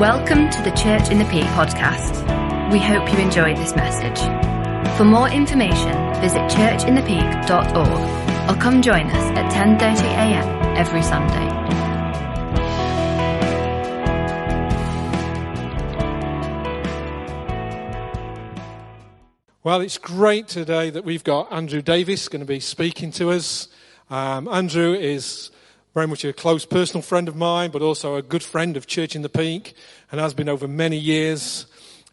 Welcome to the Church in the Peak podcast. We hope you enjoyed this message. For more information, visit churchinthepeak.org or come join us at 10:30 a.m. every Sunday. Well, it's great today that we've got Andrew Davis going to be speaking to us. Um, Andrew is very much a close personal friend of mine, but also a good friend of Church in the Peak, and has been over many years.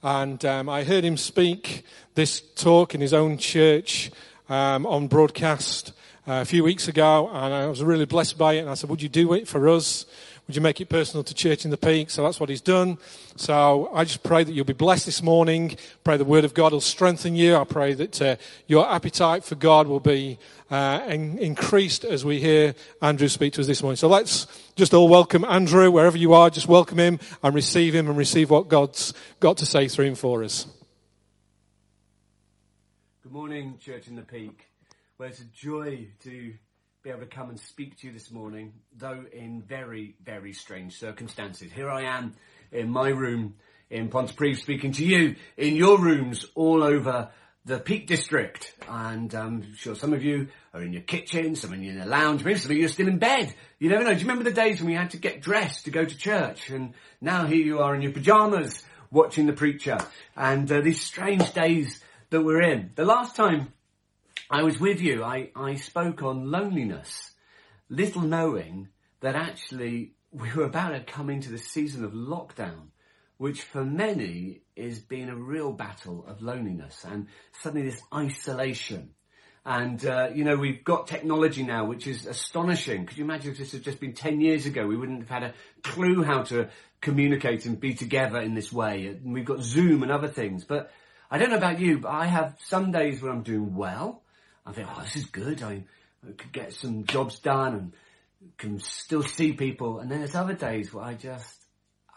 And um, I heard him speak this talk in his own church um, on broadcast uh, a few weeks ago, and I was really blessed by it. And I said, "Would you do it for us?" Would you make it personal to Church in the Peak? So that's what he's done. So I just pray that you'll be blessed this morning. Pray the Word of God will strengthen you. I pray that uh, your appetite for God will be uh, in- increased as we hear Andrew speak to us this morning. So let's just all welcome Andrew wherever you are. Just welcome him and receive him and receive what God's got to say through him for us. Good morning, Church in the Peak. Well, it's a joy to be able to come and speak to you this morning, though in very, very strange circumstances. Here I am in my room in Pontypridd speaking to you in your rooms all over the Peak District. And I'm sure some of you are in your kitchen, some of you in the lounge, maybe some of you are still in bed. You never know. Do you remember the days when we had to get dressed to go to church? And now here you are in your pajamas watching the preacher. And uh, these strange days that we're in. The last time I was with you. I, I spoke on loneliness, little knowing that actually we were about to come into the season of lockdown, which for many is being a real battle of loneliness and suddenly this isolation. And, uh, you know, we've got technology now, which is astonishing. Could you imagine if this had just been 10 years ago? We wouldn't have had a clue how to communicate and be together in this way. And we've got Zoom and other things. But I don't know about you, but I have some days when I'm doing well I think, oh, this is good. I, I could get some jobs done and can still see people. And then there's other days where I just,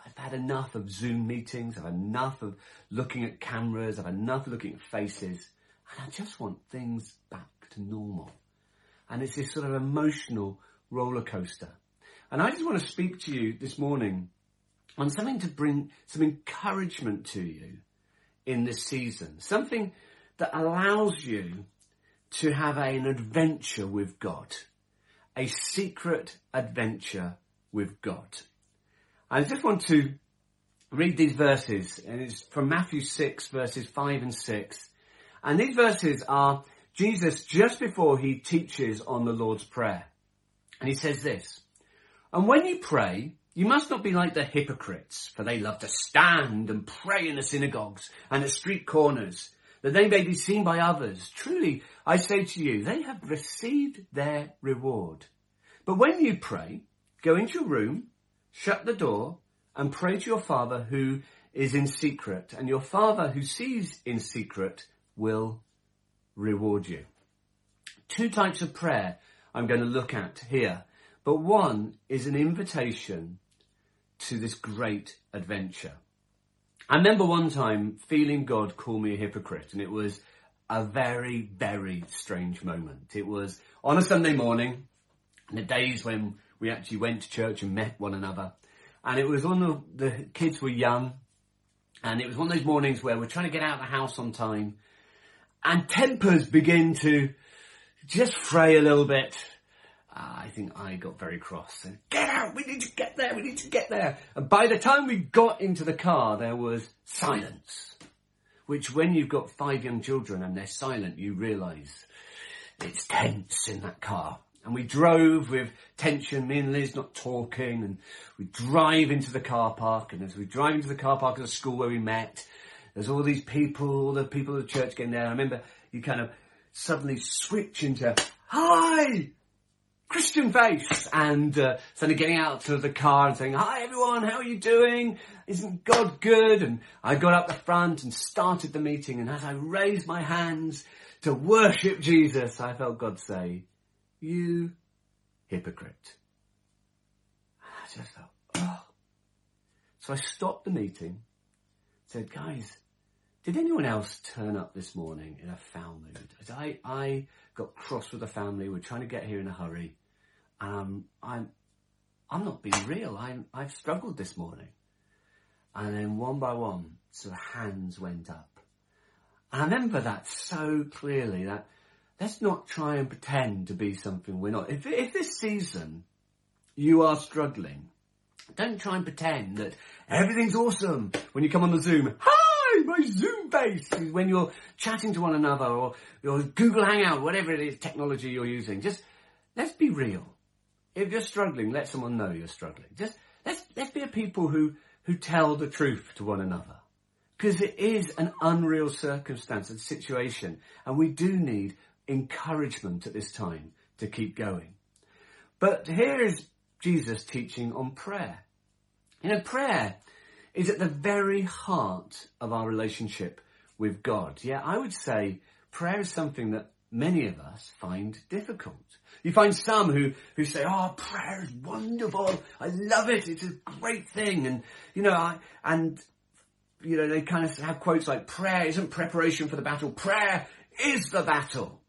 I've had enough of Zoom meetings. I've had enough of looking at cameras. I've had enough of looking at faces. And I just want things back to normal. And it's this sort of emotional roller coaster. And I just want to speak to you this morning on something to bring some encouragement to you in this season. Something that allows you to have an adventure with God. A secret adventure with God. I just want to read these verses, and it's from Matthew 6 verses 5 and 6. And these verses are Jesus just before he teaches on the Lord's Prayer. And he says this, And when you pray, you must not be like the hypocrites, for they love to stand and pray in the synagogues and at street corners that they may be seen by others. Truly, I say to you, they have received their reward. But when you pray, go into your room, shut the door, and pray to your Father who is in secret, and your Father who sees in secret will reward you. Two types of prayer I'm going to look at here, but one is an invitation to this great adventure. I remember one time feeling God call me a hypocrite and it was a very, very strange moment. It was on a Sunday morning, the days when we actually went to church and met one another. And it was on the, the kids were young and it was one of those mornings where we're trying to get out of the house on time and tempers begin to just fray a little bit Ah, I think I got very cross. And, get out! We need to get there! We need to get there! And by the time we got into the car, there was silence. Which when you've got five young children and they're silent, you realise it's tense in that car. And we drove with tension, me and Liz not talking, and we drive into the car park, and as we drive into the car park of the school where we met, there's all these people, all the people of the church getting there. I remember you kind of suddenly switch into, hi! Christian face and uh, suddenly getting out to the car and saying, hi everyone, how are you doing? Isn't God good? And I got up the front and started the meeting and as I raised my hands to worship Jesus, I felt God say, you hypocrite. I just felt, oh. So I stopped the meeting, said, guys, did anyone else turn up this morning in a foul mood? I, I got cross with the family. We're trying to get here in a hurry. Um, I'm, I'm not being real. I'm, I've struggled this morning. And then one by one, sort of hands went up. And I remember that so clearly that let's not try and pretend to be something we're not. If, if this season you are struggling, don't try and pretend that everything's awesome when you come on the Zoom. My Zoom base. When you're chatting to one another or your Google Hangout, whatever it is, technology you're using. Just let's be real. If you're struggling, let someone know you're struggling. Just let's let's be a people who who tell the truth to one another. Because it is an unreal circumstance and situation, and we do need encouragement at this time to keep going. But here is Jesus teaching on prayer. You know, prayer is at the very heart of our relationship with God. Yeah, I would say prayer is something that many of us find difficult. You find some who, who say, oh, prayer is wonderful. I love it. It's a great thing. And, you know, I, and, you know, they kind of have quotes like, prayer isn't preparation for the battle. Prayer is the battle.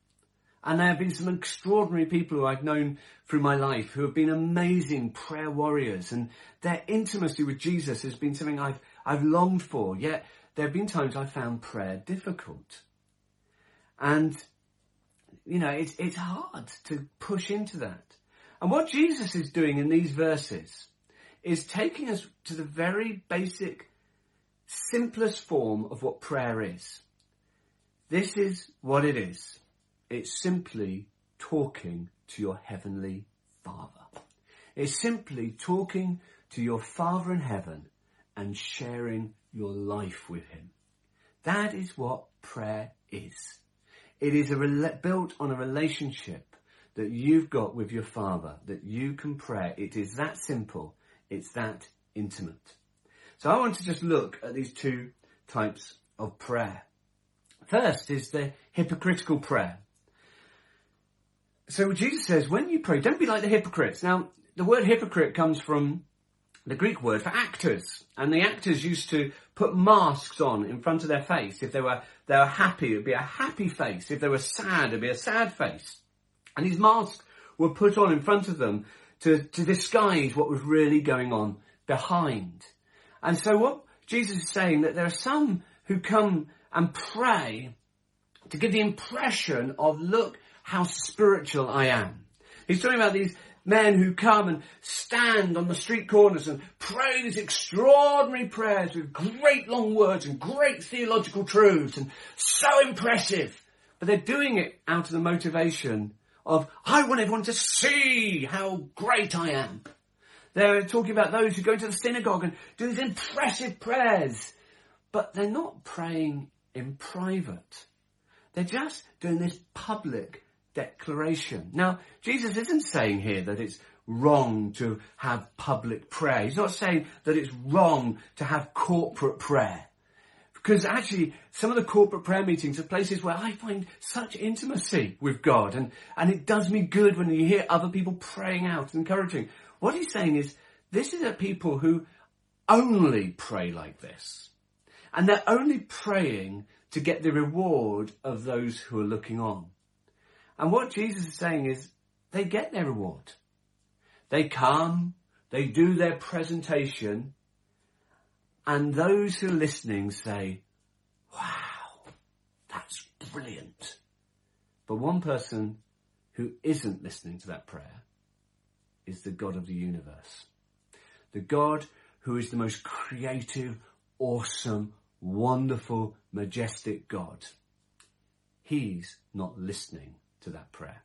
And there have been some extraordinary people who I've known through my life who have been amazing prayer warriors and their intimacy with Jesus has been something I've, I've longed for. Yet there have been times I've found prayer difficult. And, you know, it's, it's hard to push into that. And what Jesus is doing in these verses is taking us to the very basic, simplest form of what prayer is. This is what it is. It's simply talking to your heavenly Father. It's simply talking to your Father in heaven and sharing your life with Him. That is what prayer is. It is built on a relationship that you've got with your Father, that you can pray. It is that simple. It's that intimate. So I want to just look at these two types of prayer. First is the hypocritical prayer. So Jesus says, when you pray, don't be like the hypocrites. Now, the word hypocrite comes from the Greek word for actors. And the actors used to put masks on in front of their face. If they were, they were happy, it would be a happy face. If they were sad, it would be a sad face. And these masks were put on in front of them to, to disguise what was really going on behind. And so what Jesus is saying that there are some who come and pray to give the impression of, look, how spiritual I am. He's talking about these men who come and stand on the street corners and pray these extraordinary prayers with great long words and great theological truths and so impressive. But they're doing it out of the motivation of, I want everyone to see how great I am. They're talking about those who go to the synagogue and do these impressive prayers. But they're not praying in private. They're just doing this public declaration. Now, Jesus isn't saying here that it's wrong to have public prayer. He's not saying that it's wrong to have corporate prayer. Because actually, some of the corporate prayer meetings are places where I find such intimacy with God and, and it does me good when you hear other people praying out and encouraging. What he's saying is, this is a people who only pray like this. And they're only praying to get the reward of those who are looking on. And what Jesus is saying is they get their reward. They come, they do their presentation, and those who are listening say, wow, that's brilliant. But one person who isn't listening to that prayer is the God of the universe. The God who is the most creative, awesome, wonderful, majestic God. He's not listening to that prayer.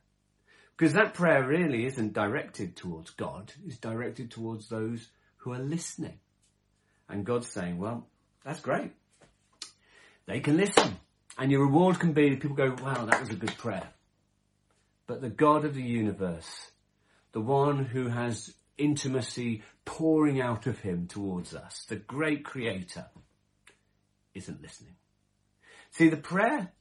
Because that prayer really isn't directed towards God, it's directed towards those who are listening. And God's saying, well, that's great. They can listen. And your reward can be people go, wow, that was a good prayer. But the God of the universe, the one who has intimacy pouring out of him towards us, the great creator, isn't listening. See, the prayer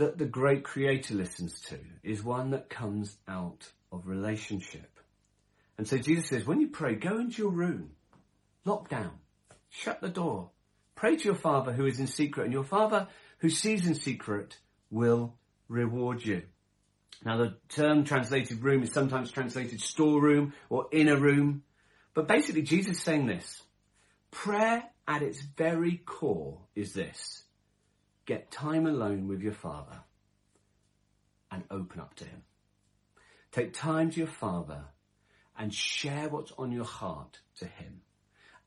that the great creator listens to is one that comes out of relationship. And so Jesus says, when you pray, go into your room, lock down, shut the door, pray to your father who is in secret and your father who sees in secret will reward you. Now the term translated room is sometimes translated storeroom or inner room, but basically Jesus is saying this. Prayer at its very core is this get time alone with your Father and open up to Him. Take time to your Father and share what's on your heart to Him.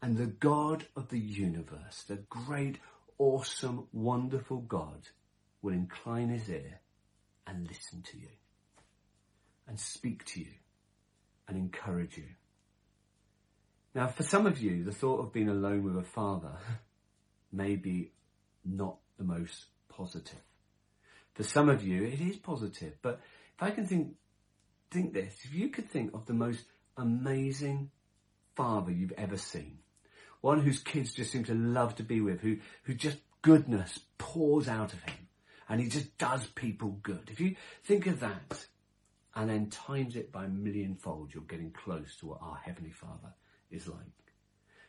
And the God of the universe, the great, awesome, wonderful God, will incline His ear and listen to you and speak to you and encourage you. Now, for some of you, the thought of being alone with a father may be not the most positive. For some of you, it is positive. But if I can think, think this, if you could think of the most amazing father you've ever seen, one whose kids just seem to love to be with, who, who just goodness pours out of him, and he just does people good. If you think of that, and then times it by a million fold, you're getting close to what our Heavenly Father is like.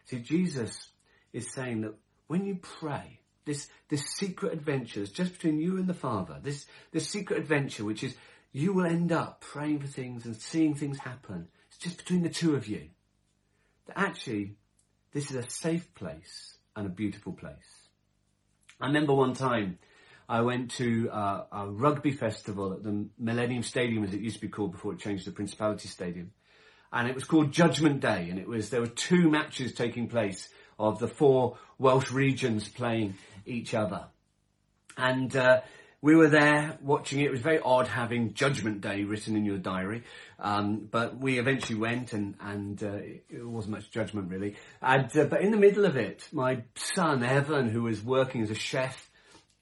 See, Jesus is saying that when you pray, this, this secret adventure just between you and the Father, this, this secret adventure, which is you will end up praying for things and seeing things happen. It's just between the two of you. That actually, this is a safe place and a beautiful place. I remember one time I went to uh, a rugby festival at the Millennium Stadium, as it used to be called before it changed to Principality Stadium and it was called Judgment Day, and it was there were two matches taking place of the four Welsh regions playing each other, and uh, we were there watching it. It was very odd having Judgment Day written in your diary, um, but we eventually went, and and uh, it wasn't much judgment really. And uh, but in the middle of it, my son Evan, who was working as a chef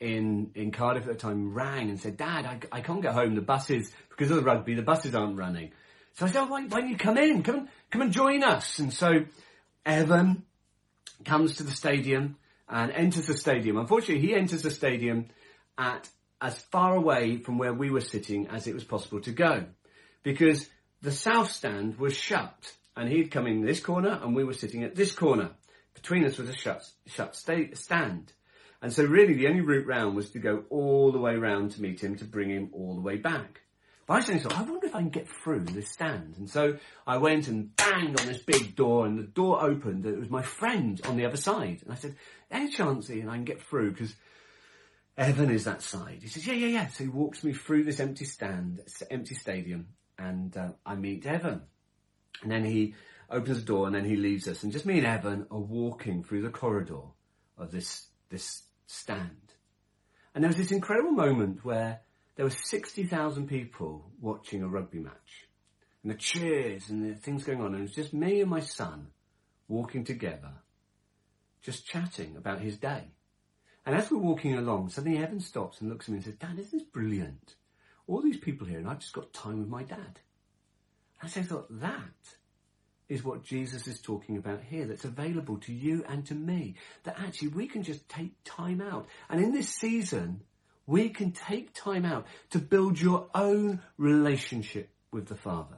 in in Cardiff at the time, rang and said, "Dad, I, I can't get home. The buses because of the rugby, the buses aren't running." So I said, oh, why, why don't you come in? Come, come and join us. And so Evan comes to the stadium and enters the stadium. Unfortunately, he enters the stadium at as far away from where we were sitting as it was possible to go because the south stand was shut and he'd come in this corner and we were sitting at this corner. Between us was a shut, shut stand. And so really the only route round was to go all the way round to meet him to bring him all the way back. I suddenly thought, I wonder if I can get through this stand. And so I went and banged on this big door and the door opened and it was my friend on the other side. And I said, any chance Ian I can get through? Because Evan is that side. He says, yeah, yeah, yeah. So he walks me through this empty stand, empty stadium and uh, I meet Evan. And then he opens the door and then he leaves us. And just me and Evan are walking through the corridor of this, this stand. And there was this incredible moment where there were 60,000 people watching a rugby match. And the cheers and the things going on. And it was just me and my son walking together, just chatting about his day. And as we're walking along, suddenly Evan stops and looks at me and says, Dad, isn't this brilliant? All these people here and I've just got time with my dad. And so I thought, that is what Jesus is talking about here that's available to you and to me. That actually we can just take time out. And in this season, we can take time out to build your own relationship with the Father.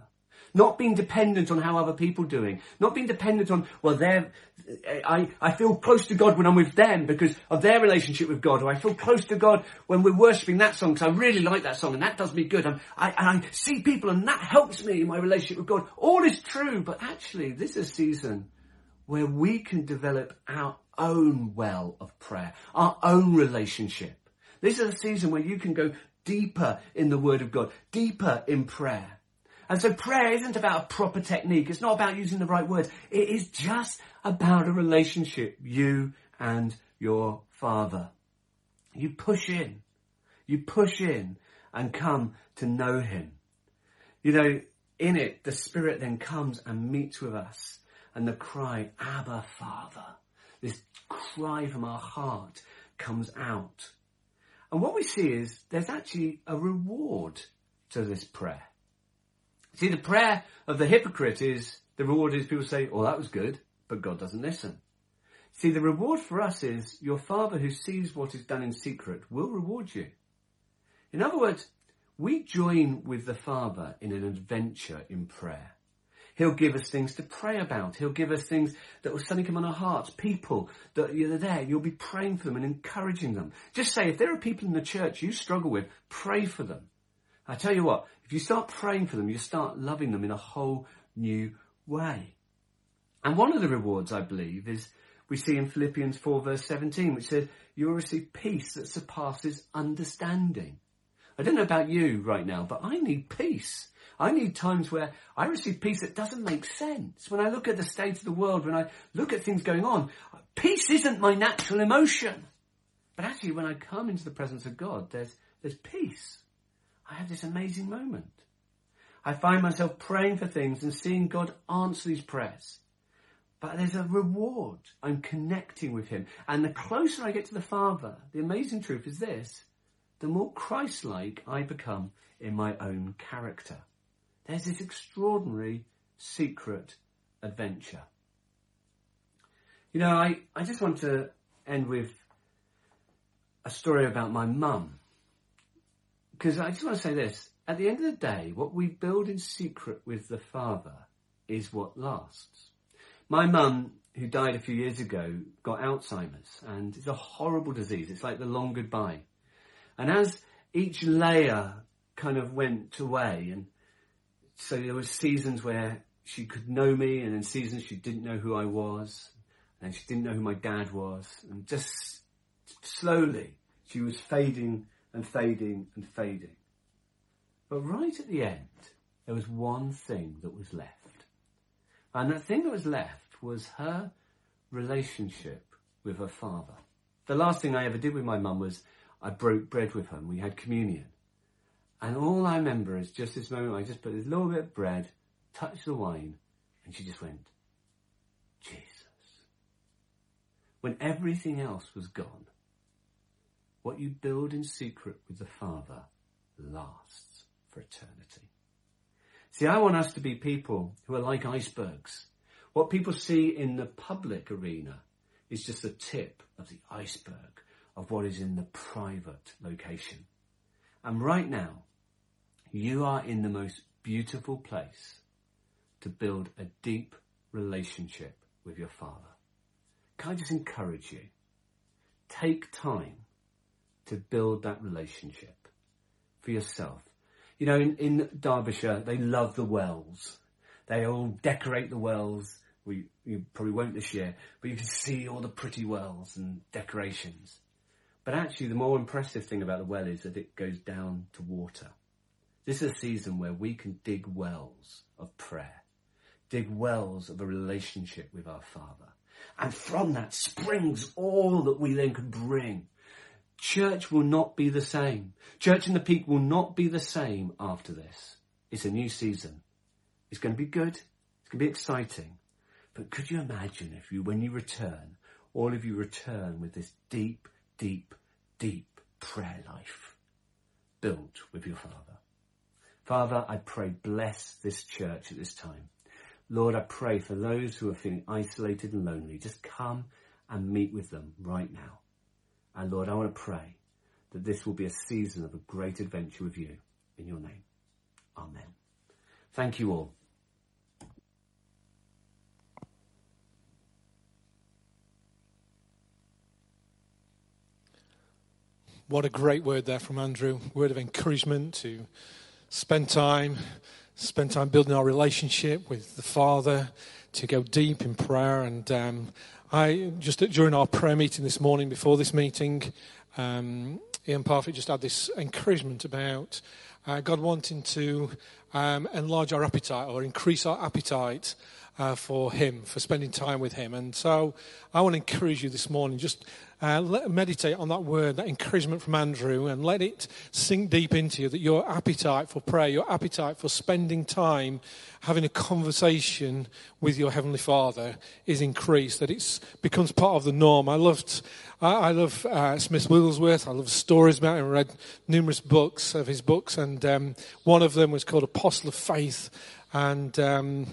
Not being dependent on how other people are doing. Not being dependent on, well, they're, I, I feel close to God when I'm with them because of their relationship with God. Or I feel close to God when we're worshipping that song because I really like that song and that does me good. And I, and I see people and that helps me in my relationship with God. All is true, but actually this is a season where we can develop our own well of prayer, our own relationship. This is a season where you can go deeper in the Word of God, deeper in prayer. And so prayer isn't about a proper technique. It's not about using the right words. It is just about a relationship, you and your Father. You push in. You push in and come to know Him. You know, in it, the Spirit then comes and meets with us and the cry, Abba Father. This cry from our heart comes out. And what we see is there's actually a reward to this prayer. See, the prayer of the hypocrite is, the reward is people say, oh, that was good, but God doesn't listen. See, the reward for us is your Father who sees what is done in secret will reward you. In other words, we join with the Father in an adventure in prayer. He'll give us things to pray about. He'll give us things that will suddenly come on our hearts. People that you're there, you'll be praying for them and encouraging them. Just say, if there are people in the church you struggle with, pray for them. I tell you what, if you start praying for them, you start loving them in a whole new way. And one of the rewards, I believe, is we see in Philippians 4 verse 17, which says, you will receive peace that surpasses understanding. I don't know about you right now, but I need peace. I need times where I receive peace that doesn't make sense. When I look at the state of the world, when I look at things going on, peace isn't my natural emotion. But actually, when I come into the presence of God, there's, there's peace. I have this amazing moment. I find myself praying for things and seeing God answer these prayers. But there's a reward. I'm connecting with Him. And the closer I get to the Father, the amazing truth is this, the more Christ-like I become in my own character. There's this extraordinary secret adventure. You know, I, I just want to end with a story about my mum. Because I just want to say this. At the end of the day, what we build in secret with the Father is what lasts. My mum, who died a few years ago, got Alzheimer's and it's a horrible disease. It's like the long goodbye. And as each layer kind of went away and so there were seasons where she could know me and then seasons she didn't know who I was and she didn't know who my dad was and just slowly she was fading and fading and fading. But right at the end, there was one thing that was left. And that thing that was left was her relationship with her father. The last thing I ever did with my mum was I broke bread with her and we had communion. And all I remember is just this moment, I just put this little bit of bread, touched the wine, and she just went, Jesus. When everything else was gone, what you build in secret with the Father lasts for eternity. See, I want us to be people who are like icebergs. What people see in the public arena is just the tip of the iceberg of what is in the private location. And right now, you are in the most beautiful place to build a deep relationship with your Father. Can I just encourage you? Take time to build that relationship for yourself. You know, in, in Derbyshire, they love the wells. They all decorate the wells. We, you probably won't this year, but you can see all the pretty wells and decorations. But actually, the more impressive thing about the well is that it goes down to water. This is a season where we can dig wells of prayer, dig wells of a relationship with our Father. And from that springs all that we then can bring. Church will not be the same. Church in the Peak will not be the same after this. It's a new season. It's going to be good. It's going to be exciting. But could you imagine if you, when you return, all of you return with this deep, deep, deep prayer life built with your Father? Father, I pray, bless this church at this time. Lord, I pray for those who are feeling isolated and lonely. Just come and meet with them right now. And Lord, I want to pray that this will be a season of a great adventure with you. In your name. Amen. Thank you all. What a great word there from Andrew. Word of encouragement to spend time, spend time building our relationship with the Father, to go deep in prayer. And um, I just during our prayer meeting this morning, before this meeting, um, Ian Parfitt just had this encouragement about uh, God wanting to um, enlarge our appetite or increase our appetite uh, for Him, for spending time with Him. And so I want to encourage you this morning, just uh, let, meditate on that word, that encouragement from Andrew, and let it sink deep into you that your appetite for prayer, your appetite for spending time having a conversation with your Heavenly Father is increased, that it becomes part of the norm. I loved, I, love uh, Smith Wigglesworth. I love stories about him. I read numerous books of his books, and um, one of them was called Apostle of Faith. And um,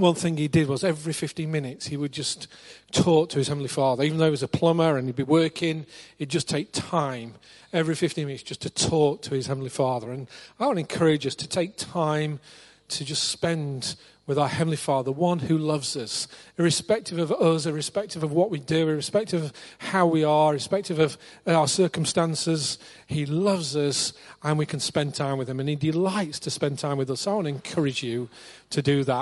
one thing he did was every 15 minutes he would just talk to his Heavenly Father. Even though he was a plumber and he'd be working, he'd just take time every 15 minutes just to talk to his Heavenly Father. And I want to encourage us to take time to just spend with our Heavenly Father, one who loves us, irrespective of us, irrespective of what we do, irrespective of how we are, irrespective of our circumstances. He loves us and we can spend time with Him and He delights to spend time with us. So I want to encourage you to do that.